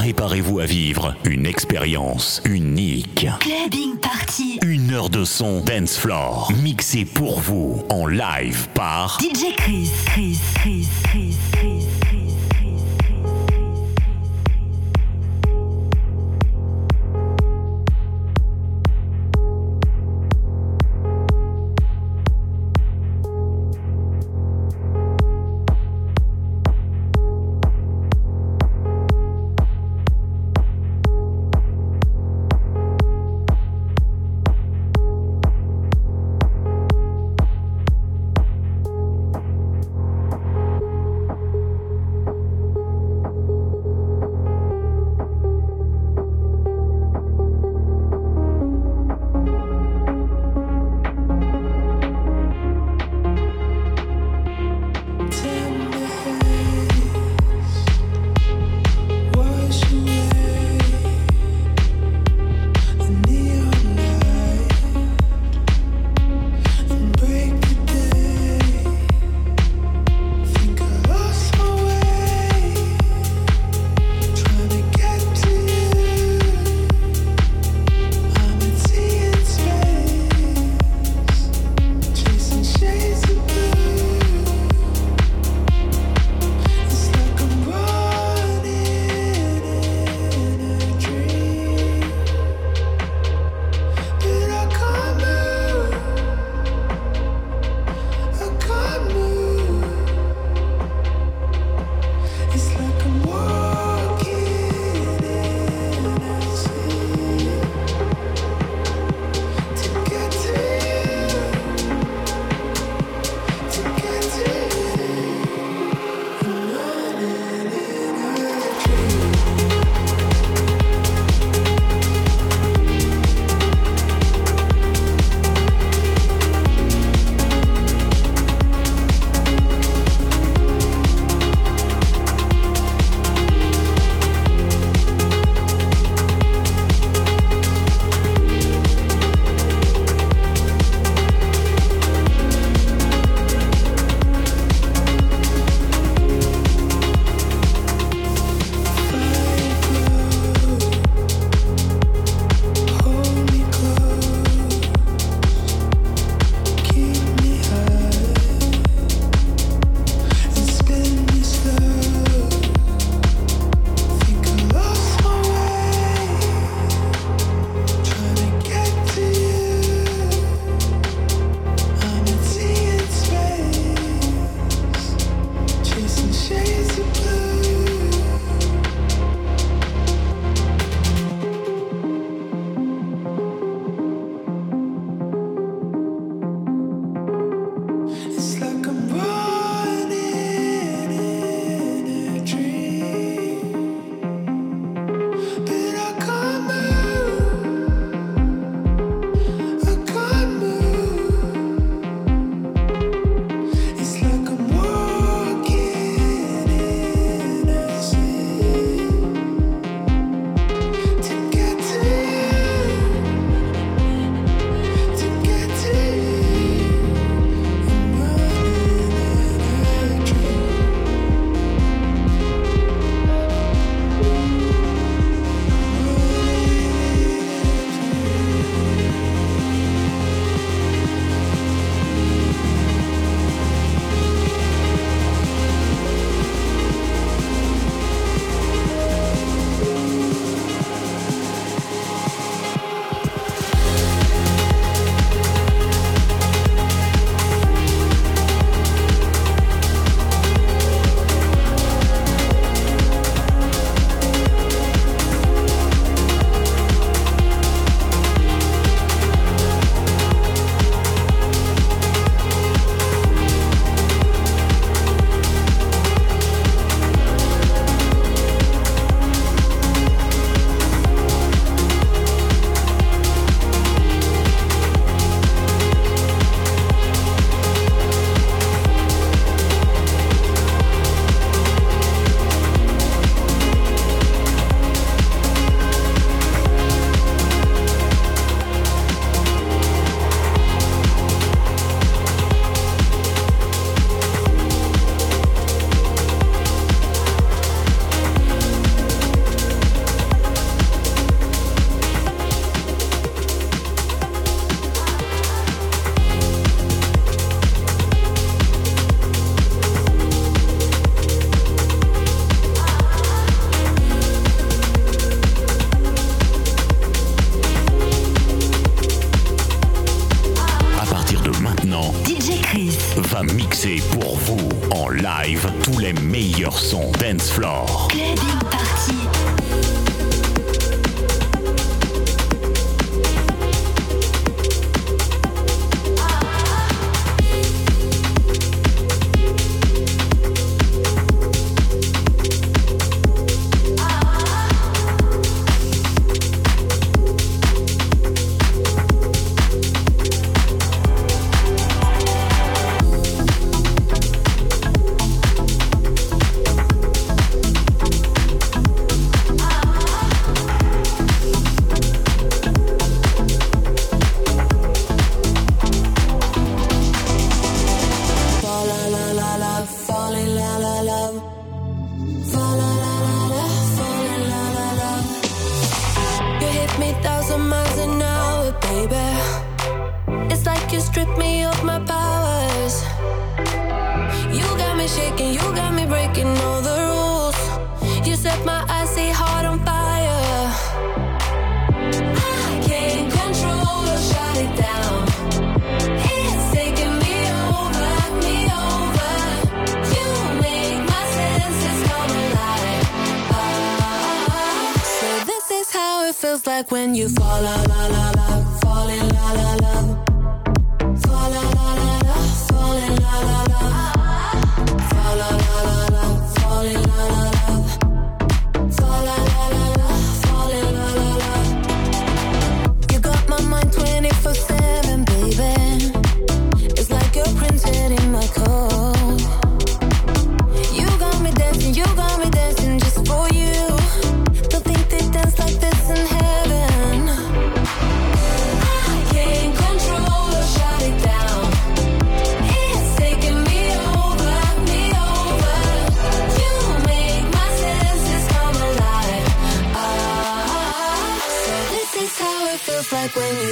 Préparez-vous à vivre une expérience unique. Clubbing Party. Une heure de son dance floor mixé pour vous en live par DJ Chris. Chris. Chris. Chris. Chris.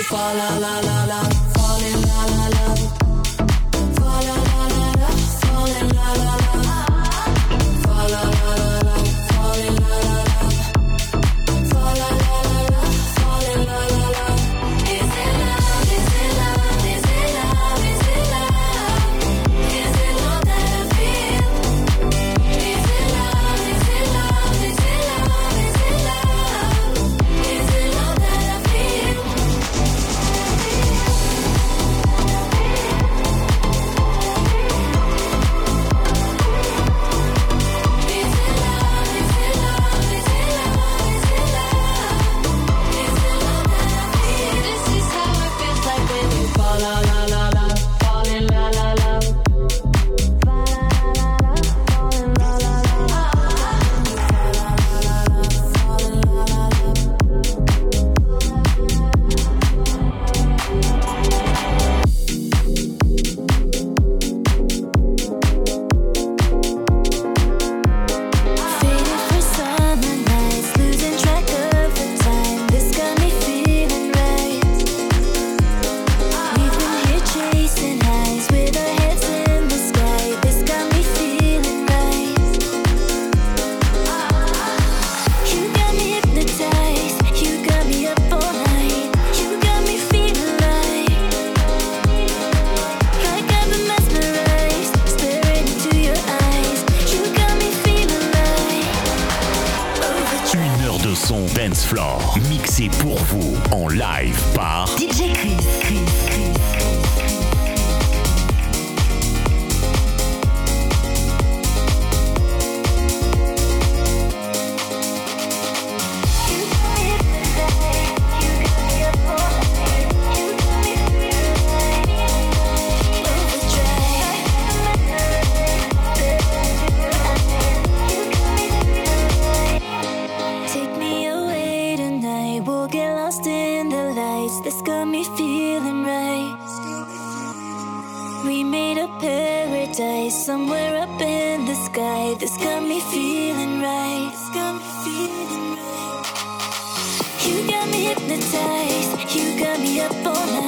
fa la la la la. DJ Chris. Chris. die somewhere up in the sky. This got me feeling right. This got me feeling right. You got me hypnotized. You got me up all night.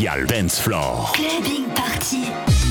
Spécial Dance Floor. Clubbing Party.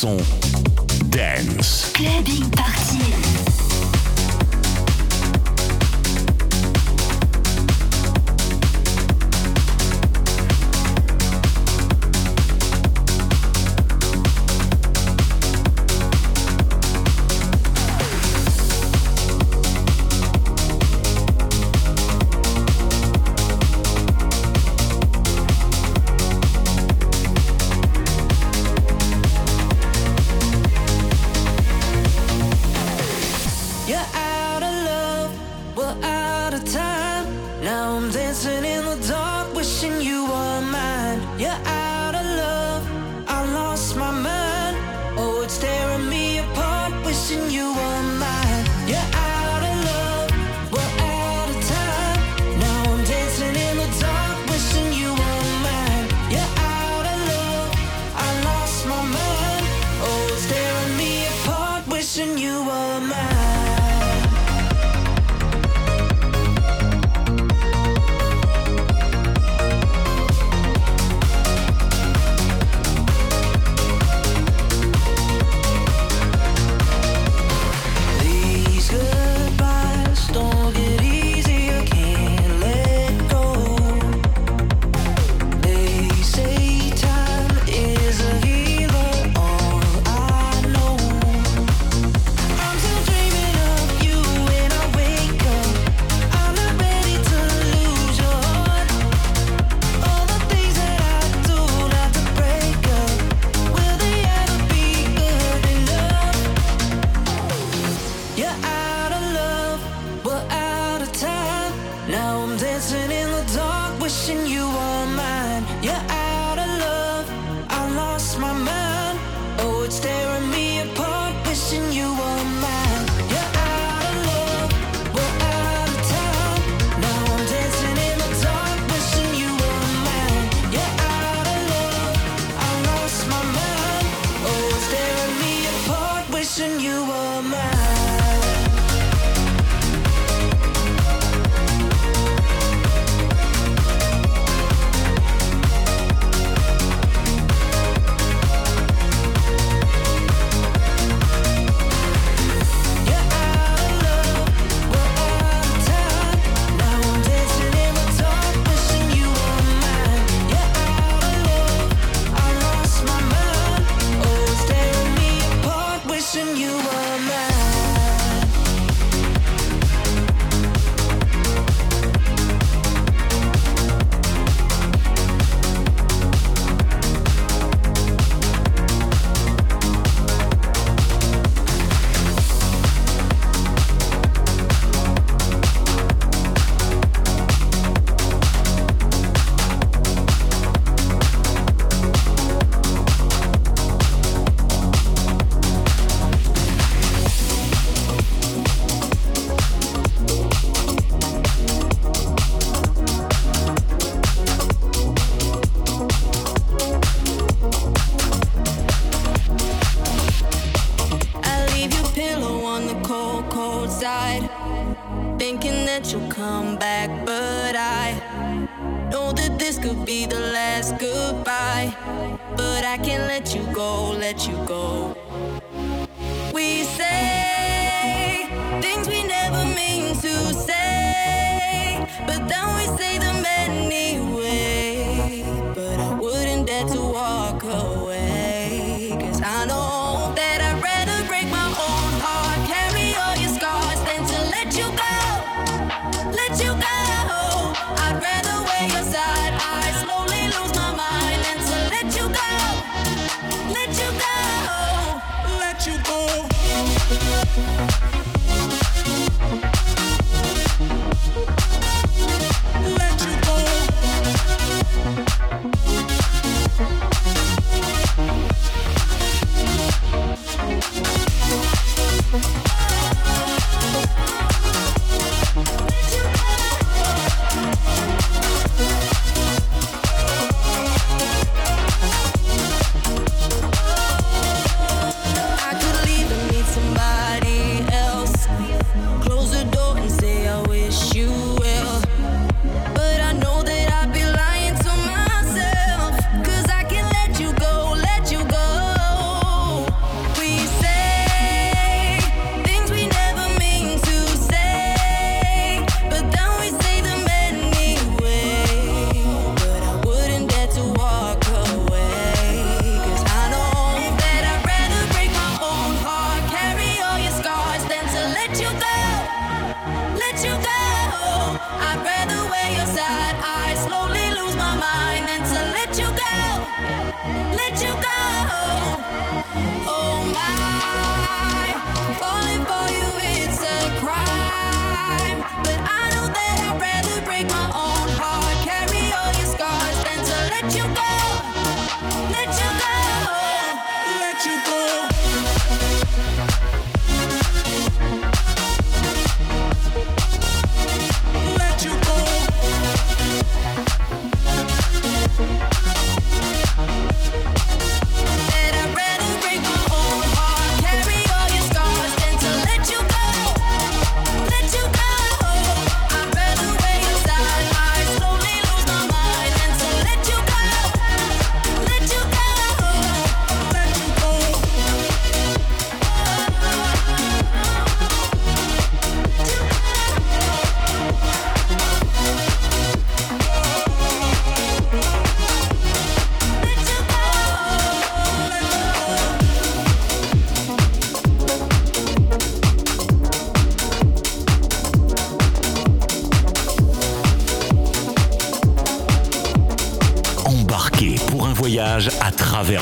Son.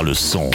Le son.